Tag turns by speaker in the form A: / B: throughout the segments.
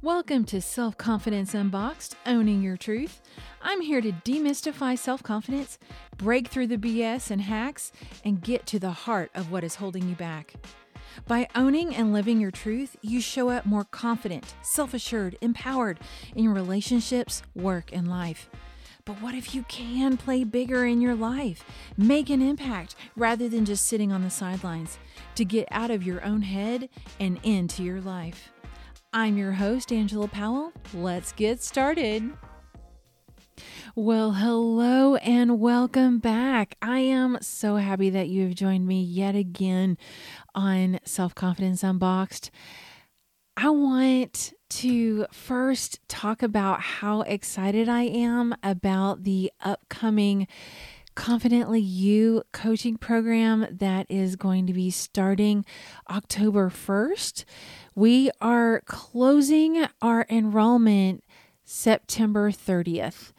A: Welcome to Self Confidence Unboxed, Owning Your Truth. I'm here to demystify self confidence, break through the BS and hacks, and get to the heart of what is holding you back. By owning and living your truth, you show up more confident, self assured, empowered in your relationships, work, and life. But what if you can play bigger in your life, make an impact rather than just sitting on the sidelines to get out of your own head and into your life? I'm your host, Angela Powell. Let's get started. Well, hello and welcome back. I am so happy that you have joined me yet again on Self Confidence Unboxed. I want to first talk about how excited I am about the upcoming Confidently You coaching program that is going to be starting October 1st. We are closing our enrollment September 30th.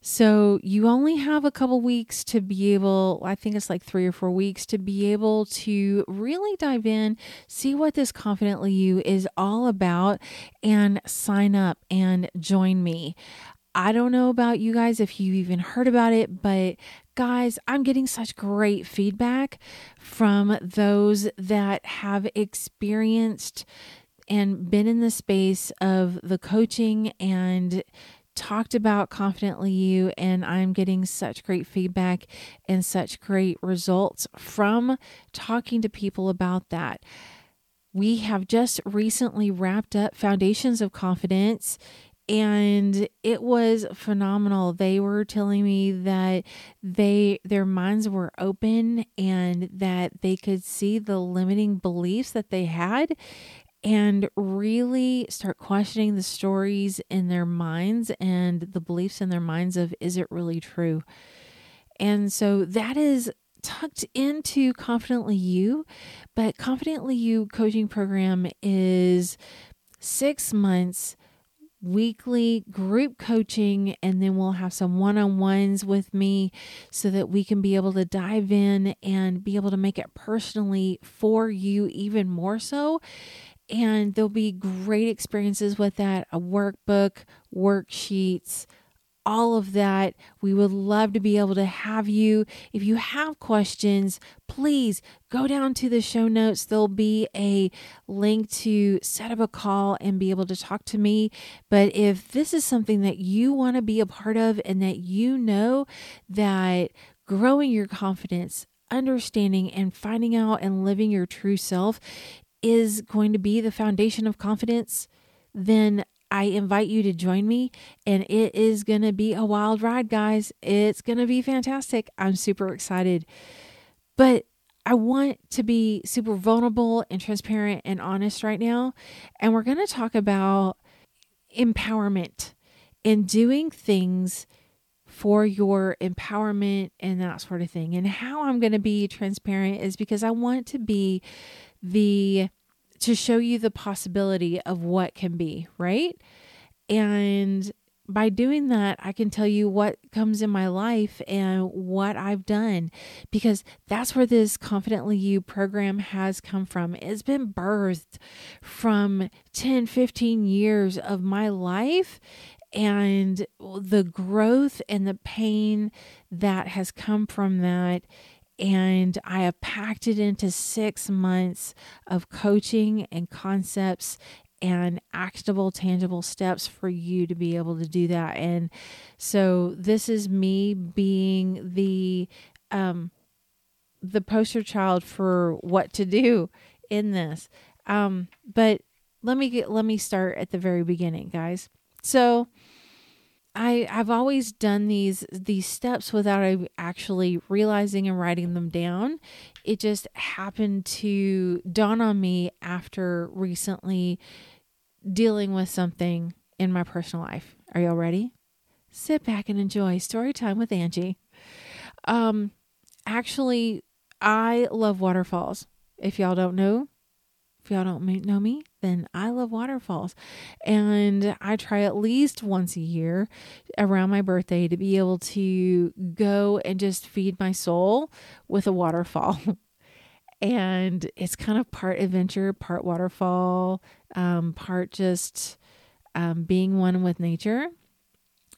A: So you only have a couple weeks to be able, I think it's like three or four weeks to be able to really dive in, see what this Confidently You is all about, and sign up and join me. I don't know about you guys if you even heard about it, but guys, I'm getting such great feedback from those that have experienced and been in the space of the coaching and talked about confidently you and I'm getting such great feedback and such great results from talking to people about that. We have just recently wrapped up Foundations of Confidence and it was phenomenal. They were telling me that they their minds were open and that they could see the limiting beliefs that they had and really start questioning the stories in their minds and the beliefs in their minds of is it really true? And so that is tucked into confidently you but confidently you coaching program is six months weekly group coaching and then we'll have some one-on-ones with me so that we can be able to dive in and be able to make it personally for you even more so. And there'll be great experiences with that a workbook worksheets all of that. We would love to be able to have you. If you have questions, please go down to the show notes. There'll be a link to set up a call and be able to talk to me. But if this is something that you want to be a part of and that you know that growing your confidence, understanding and finding out and living your true self is going to be the foundation of confidence, then I invite you to join me, and it is going to be a wild ride, guys. It's going to be fantastic. I'm super excited. But I want to be super vulnerable and transparent and honest right now. And we're going to talk about empowerment and doing things for your empowerment and that sort of thing. And how I'm going to be transparent is because I want to be the to show you the possibility of what can be, right? And by doing that, I can tell you what comes in my life and what I've done because that's where this Confidently You program has come from. It's been birthed from 10, 15 years of my life and the growth and the pain that has come from that and I have packed it into six months of coaching and concepts and actionable, tangible steps for you to be able to do that. And so this is me being the um, the poster child for what to do in this. Um, but let me get let me start at the very beginning, guys. So I I've always done these these steps without actually realizing and writing them down. It just happened to dawn on me after recently dealing with something in my personal life. Are y'all ready? Sit back and enjoy story time with Angie. Um actually I love waterfalls. If y'all don't know, if y'all don't know me, then I love waterfalls. And I try at least once a year around my birthday to be able to go and just feed my soul with a waterfall. and it's kind of part adventure, part waterfall, um, part just um, being one with nature.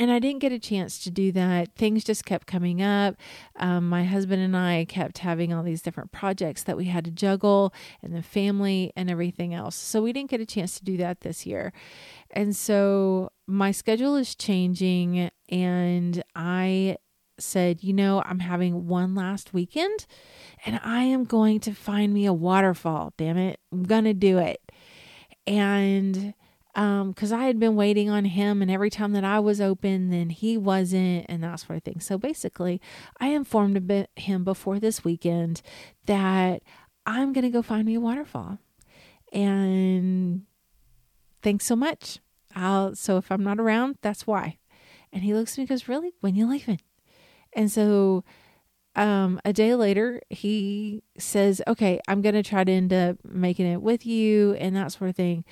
A: And I didn't get a chance to do that. Things just kept coming up. Um, my husband and I kept having all these different projects that we had to juggle, and the family and everything else. So we didn't get a chance to do that this year. And so my schedule is changing, and I said, you know, I'm having one last weekend and I am going to find me a waterfall. Damn it. I'm going to do it. And um because i had been waiting on him and every time that i was open then he wasn't and that sort of thing. So basically i informed him before this weekend that i'm going to go find me a waterfall. And thanks so much. I'll so if i'm not around that's why. And he looks at me and goes really? When you leaving? And so um, a day later, he says, Okay, I'm going to try to end up making it with you and that sort of thing.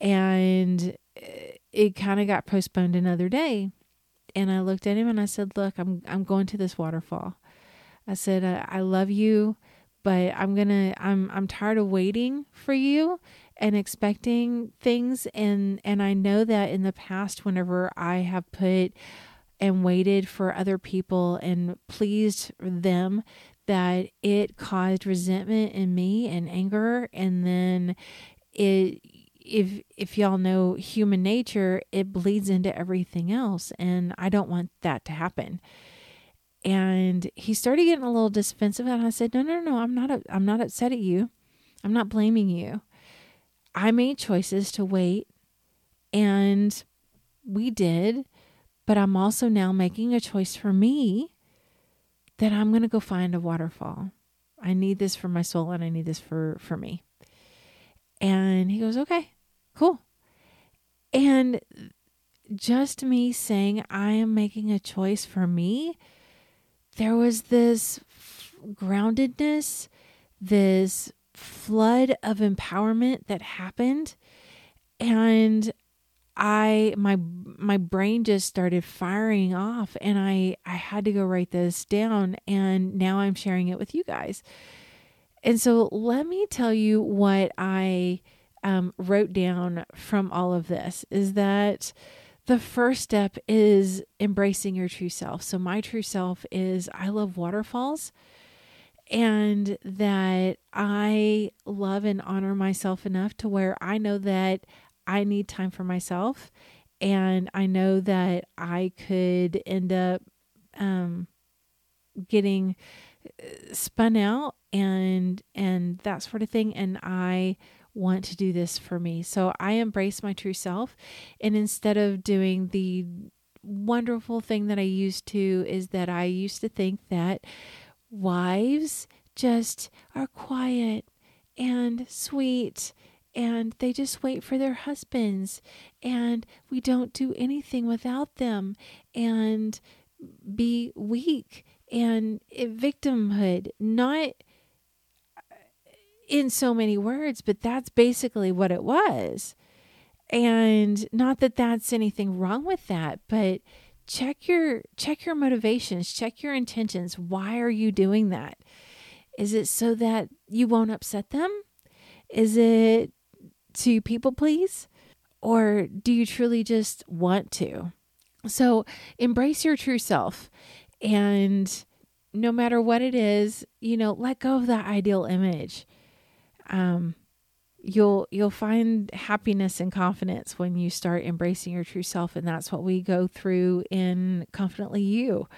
A: And eh, it kind of got postponed another day. And I looked at him and I said, Look, I'm, I'm going to this waterfall. I said, I, I love you, but I'm to, I'm, I'm tired of waiting for you and expecting things. And, and I know that in the past, whenever I have put, and waited for other people and pleased them that it caused resentment in me and anger and then it if if y'all know human nature it bleeds into everything else and I don't want that to happen and he started getting a little defensive and I said no no no I'm not I'm not upset at you I'm not blaming you I made choices to wait and we did but I'm also now making a choice for me that I'm going to go find a waterfall. I need this for my soul and I need this for for me. And he goes, "Okay. Cool." And just me saying I am making a choice for me, there was this groundedness, this flood of empowerment that happened and I my my brain just started firing off and I I had to go write this down and now I'm sharing it with you guys. And so let me tell you what I um, wrote down from all of this is that the first step is embracing your true self. So my true self is I love waterfalls and that I love and honor myself enough to where I know that I need time for myself. And I know that I could end up um, getting uh, spun out and and that sort of thing and I want to do this for me. So I embrace my true self and instead of doing the wonderful thing that I used to is that I used to think that wives just are quiet and sweet and they just wait for their husbands and we don't do anything without them and be weak and victimhood not in so many words but that's basically what it was and not that that's anything wrong with that but check your check your motivations check your intentions why are you doing that is it so that you won't upset them is it to people please? Or do you truly just want to? So embrace your true self and no matter what it is, you know, let go of that ideal image. Um, you'll you'll find happiness and confidence when you start embracing your true self and that's what we go through in confidently you.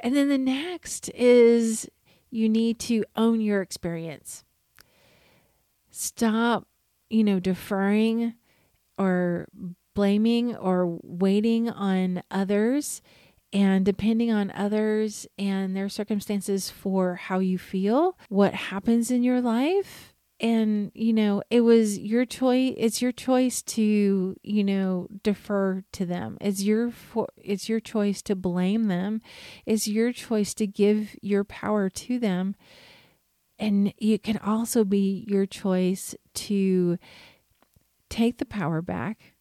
A: And then the next is you need to own your experience. Stop you know, deferring or blaming or waiting on others and depending on others and their circumstances for how you feel, what happens in your life. And, you know, it was your choice. It's your choice to, you know, defer to them. It's your, for, it's your choice to blame them. It's your choice to give your power to them. And it can also be your choice to take the power back,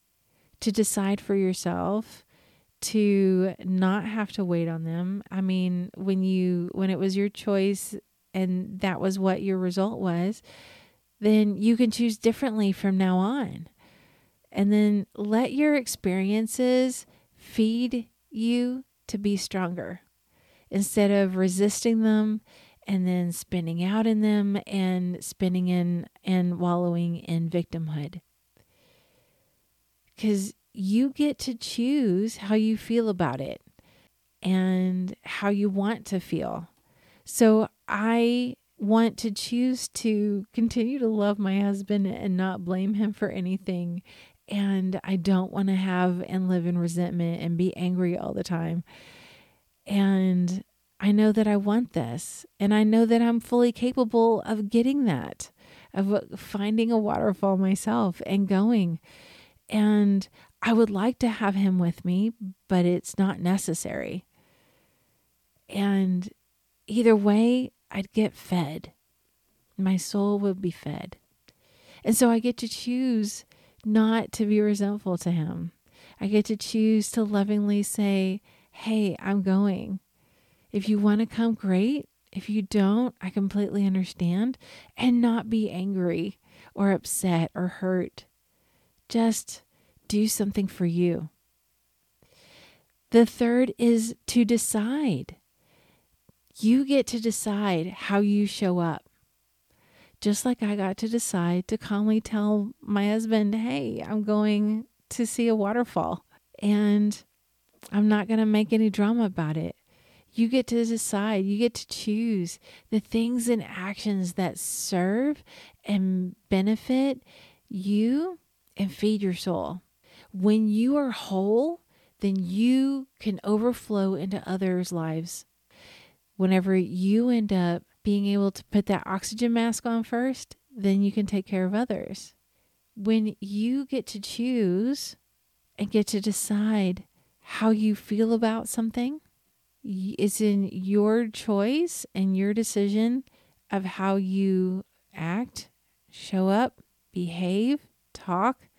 A: to decide for yourself, to not have to wait on them. I mean, when you when it was your choice and that was what your result was, then you can choose differently from now on. And then let your experiences feed you to be stronger instead of resisting them and then spinning out in them and spinning in and wallowing in victimhood. Because you get to choose how you feel about it and how you want to feel. So I want to choose to continue to love my husband and not blame him for anything. And I don't want to have and live in resentment and be angry all the time. And I know that I want this. And I know that I'm fully capable of getting that, of finding a waterfall myself and going. And I would like to have him with me, but it's not necessary. And either way, I'd get fed. My soul would be fed. And so I get to choose not to be resentful to him. I get to choose to lovingly say, Hey, I'm going. If you want to come, great. If you don't, I completely understand. And not be angry or upset or hurt. Just do something for you. The third is to decide. You get to decide how you show up. Just like I got to decide to calmly tell my husband, hey, I'm going to see a waterfall and I'm not going to make any drama about it. You get to decide, you get to choose the things and actions that serve and benefit you and feed your soul. When you are whole, then you can overflow into others' lives. Whenever you end up being able to put that oxygen mask on first, then you can take care of others. When you get to choose and get to decide how you feel about something, it's in your choice and your decision of how you act, show up, behave, talk,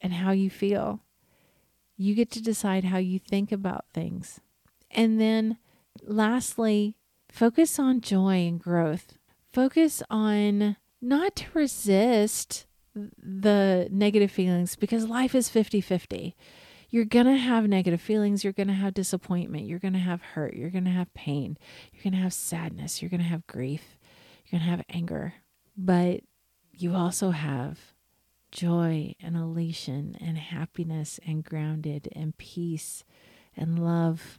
A: and how you feel. You get to decide how you think about things. And then lastly, focus on joy and growth. Focus on not to resist the negative feelings because life is 50 50. You're going to have negative feelings. You're going to have disappointment. You're going to have hurt. You're going to have pain. You're going to have sadness. You're going to have grief. You're going to have anger. But you also have joy and elation and happiness and grounded and peace and love.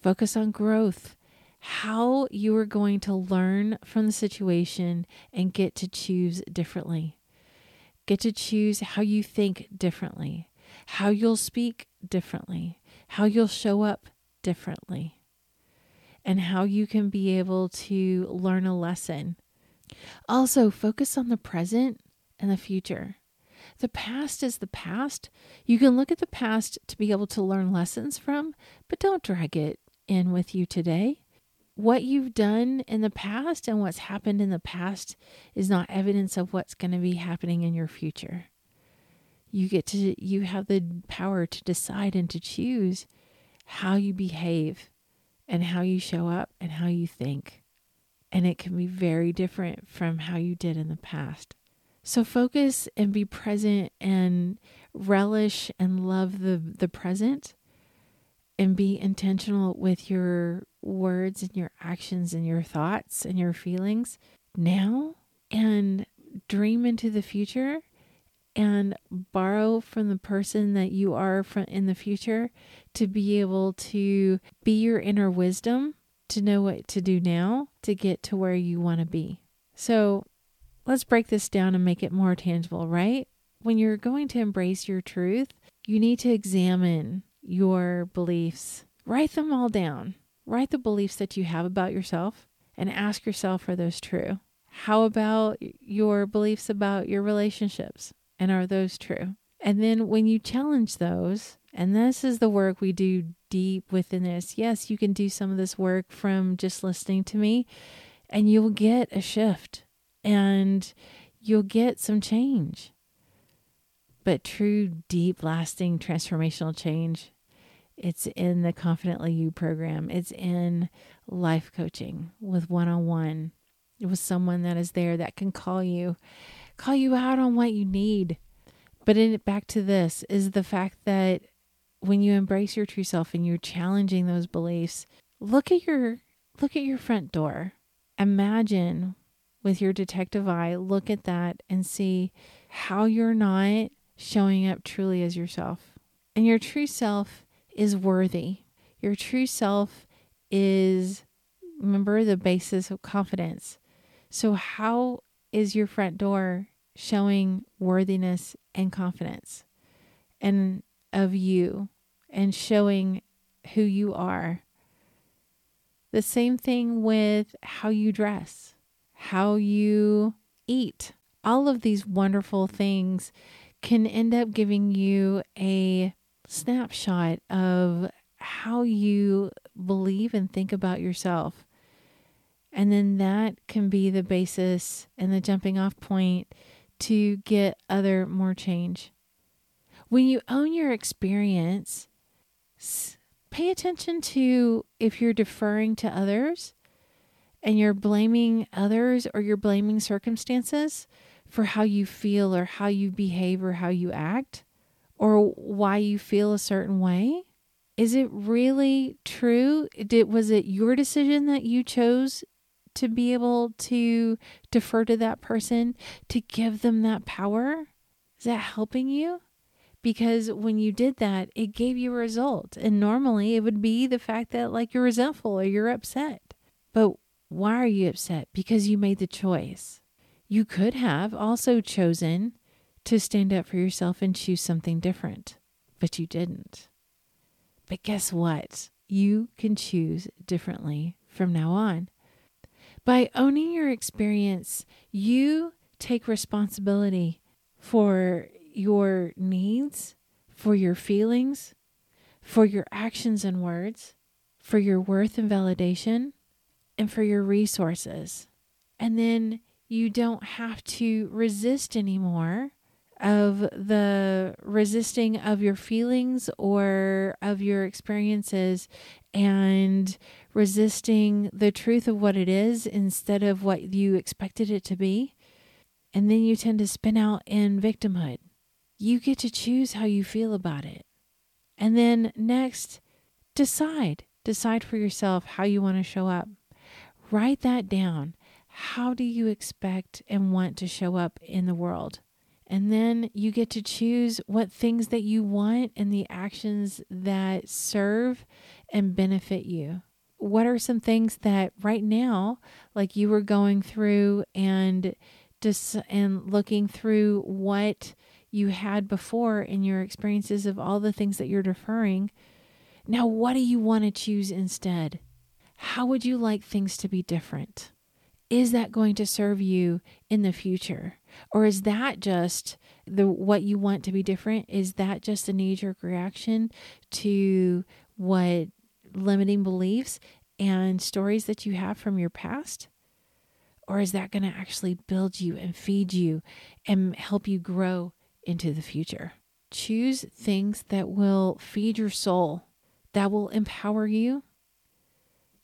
A: Focus on growth. How you are going to learn from the situation and get to choose differently. Get to choose how you think differently, how you'll speak differently, how you'll show up differently, and how you can be able to learn a lesson. Also, focus on the present and the future. The past is the past. You can look at the past to be able to learn lessons from, but don't drag it in with you today. What you've done in the past and what's happened in the past is not evidence of what's going to be happening in your future. You get to you have the power to decide and to choose how you behave and how you show up and how you think. And it can be very different from how you did in the past. So focus and be present and relish and love the, the present and be intentional with your words and your actions and your thoughts and your feelings now and dream into the future and borrow from the person that you are from in the future to be able to be your inner wisdom to know what to do now to get to where you want to be. So Let's break this down and make it more tangible, right? When you're going to embrace your truth, you need to examine your beliefs. Write them all down. Write the beliefs that you have about yourself and ask yourself are those true? How about your beliefs about your relationships? And are those true? And then when you challenge those, and this is the work we do deep within this. Yes, you can do some of this work from just listening to me, and you'll get a shift and you'll get some change. But true, deep, lasting, transformational change, it's in the Confidently You program. It's in life coaching with one on one with someone that is there that can call you, call you out on what you need. But in back to this is the fact that when you embrace your true self and you're challenging those beliefs, look at your look at your front door. Imagine with your detective eye, look at that and see how you're not showing up truly as yourself. And your true self is worthy. Your true self is remember the basis of confidence. So how is your front door showing worthiness and confidence and of you and showing who you are. The same thing with how you dress, how you eat. All of these wonderful things can end up giving you a snapshot of how you believe and think about yourself. And then that can be the basis and the jumping off point to get other more change. When you own your experience, pay attention to if you're deferring to others and you're blaming others or you're blaming circumstances for how you feel or how you behave or how you act or why you feel a certain way. Is it really true? Did was it your decision that you chose to be able to defer to that person, to give them that power? Is that helping you? Because when you did that, it gave you a result. And normally it would be the fact that, like, you're resentful or you're upset. But why are you upset? Because you made the choice. You could have also chosen to stand up for yourself and choose something different, but you didn't. But guess what? You can choose differently from now on. By owning your experience, you take responsibility for your needs, for your feelings, for your actions and words, for your worth and validation, and for your resources. And then you don't have to resist anymore of the resisting of your feelings or of your experiences and resisting the truth of what it is instead of what you expected it to be. And then you tend to spin out in victimhood. You get to choose how you feel about it. And then next, decide. Decide for yourself how you want to show up. Write that down. How do you expect and want to show up in the world? And then you get to choose what things that you want and the actions that serve and benefit you. What are some things that right now, like you were going through and just and looking through what you had before in your experiences of all the things that you're deferring. Now, what do you want to choose instead? How would you like things to be different? Is that going to serve you in the future? Or is that just the what you want to be different? Is that just a knee jerk reaction to what limiting beliefs and stories that you have from your past? Or is that going to actually build you and feed you and help you grow into the future? Choose things that will feed your soul, that will empower you.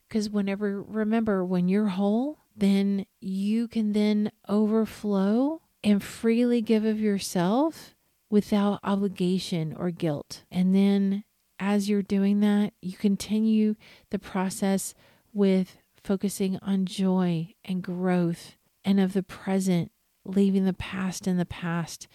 A: Because whenever, remember, when you're whole, then you can then overflow and freely give of yourself without obligation or guilt. And then as you're doing that, you continue the process with focusing on joy and growth and of the present, leaving the past in the past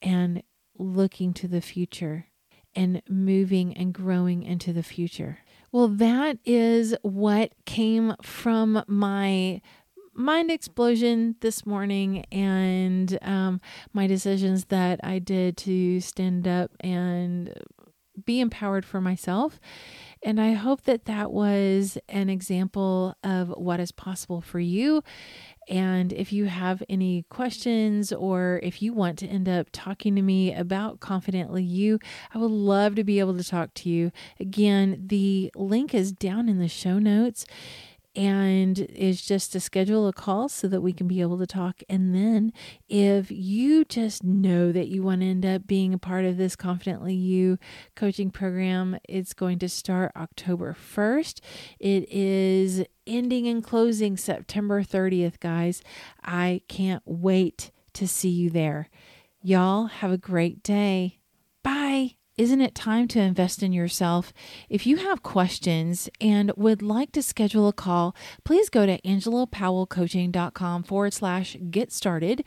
A: and looking to the future and moving and growing into the future. Well, that is what came from my mind explosion this morning and um, my decisions that I did to stand up and be empowered for myself. And I hope that that was an example of what is possible for you. And if you have any questions or if you want to end up talking to me about Confidently You, I would love to be able to talk to you. Again, the link is down in the show notes and is just to schedule a call so that we can be able to talk. And then if you just know that you want to end up being a part of this Confidently You coaching program, it's going to start October 1st. It is ending and closing September 30th, guys. I can't wait to see you there. Y'all have a great day. Bye. Isn't it time to invest in yourself? If you have questions and would like to schedule a call, please go to angelapowellcoaching.com forward slash get started.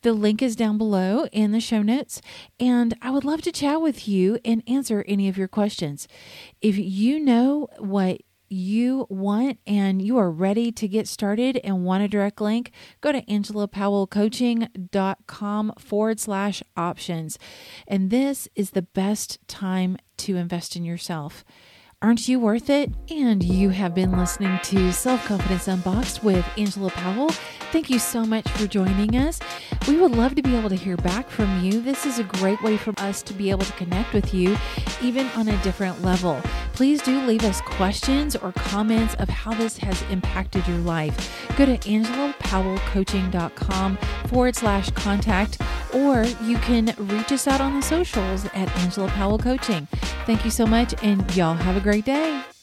A: The link is down below in the show notes, and I would love to chat with you and answer any of your questions. If you know what you want and you are ready to get started and want a direct link, go to angelapowellcoaching.com forward slash options. And this is the best time to invest in yourself. Aren't you worth it? And you have been listening to Self Confidence Unboxed with Angela Powell. Thank you so much for joining us. We would love to be able to hear back from you. This is a great way for us to be able to connect with you, even on a different level. Please do leave us questions or comments of how this has impacted your life. Go to angelapowellcoaching.com forward slash contact, or you can reach us out on the socials at Angela Powell Coaching. Thank you so much, and y'all have a great day.